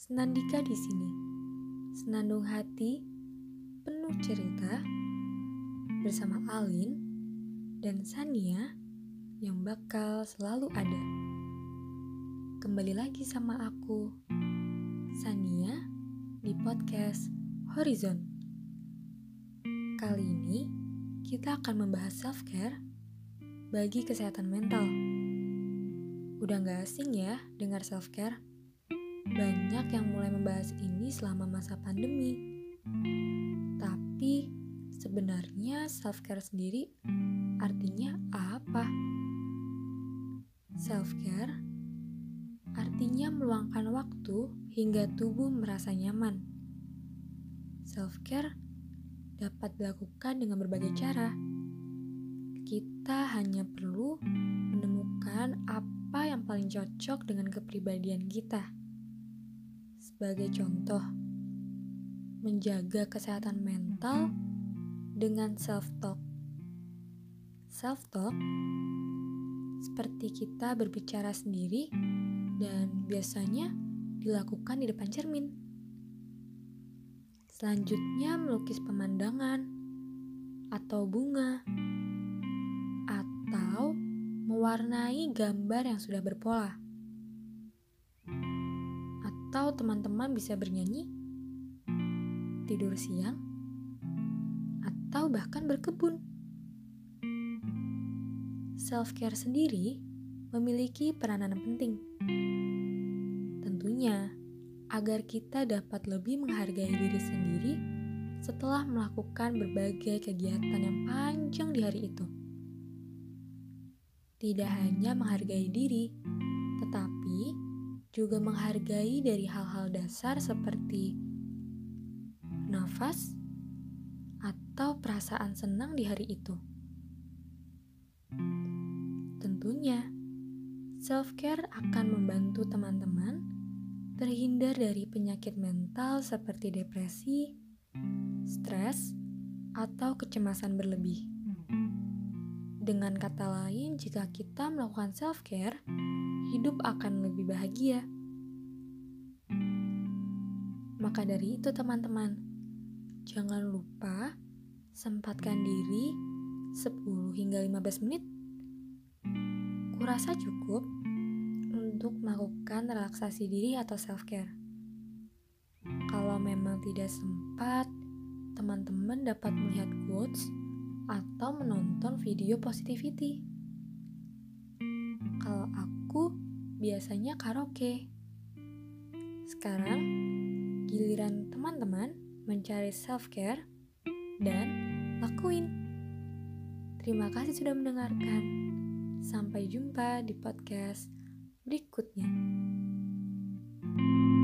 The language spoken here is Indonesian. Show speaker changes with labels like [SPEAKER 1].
[SPEAKER 1] Senandika di sini, senandung hati, penuh cerita, bersama Alin dan Sania yang bakal selalu ada. Kembali lagi sama aku, Sania, di podcast Horizon. Kali ini kita akan membahas self-care bagi kesehatan mental. Udah gak asing ya dengar self-care? Banyak yang mulai membahas ini selama masa pandemi. Tapi sebenarnya self-care sendiri artinya apa? Self-care artinya meluangkan waktu hingga tubuh merasa nyaman. Self-care dapat dilakukan dengan berbagai cara. Kita hanya perlu menemukan apa yang paling cocok dengan kepribadian kita. Sebagai contoh, menjaga kesehatan mental dengan self-talk. Self-talk seperti kita berbicara sendiri dan biasanya dilakukan di depan cermin. Selanjutnya melukis pemandangan atau bunga atau mewarnai gambar yang sudah berpola atau teman-teman bisa bernyanyi, tidur siang, atau bahkan berkebun. Self-care sendiri memiliki peranan penting. Tentunya, agar kita dapat lebih menghargai diri sendiri setelah melakukan berbagai kegiatan yang panjang di hari itu. Tidak hanya menghargai diri, juga menghargai dari hal-hal dasar seperti nafas atau perasaan senang di hari itu. Tentunya, self-care akan membantu teman-teman terhindar dari penyakit mental seperti depresi, stres, atau kecemasan berlebih. Dengan kata lain, jika kita melakukan self-care, hidup akan lebih bahagia. Maka dari itu teman-teman, jangan lupa sempatkan diri 10 hingga 15 menit. Kurasa cukup untuk melakukan relaksasi diri atau self-care. Kalau memang tidak sempat, teman-teman dapat melihat quotes atau menonton video positivity. Kalau aku biasanya karaoke. Sekarang giliran teman-teman mencari self-care dan lakuin. Terima kasih sudah mendengarkan. Sampai jumpa di podcast berikutnya. thank you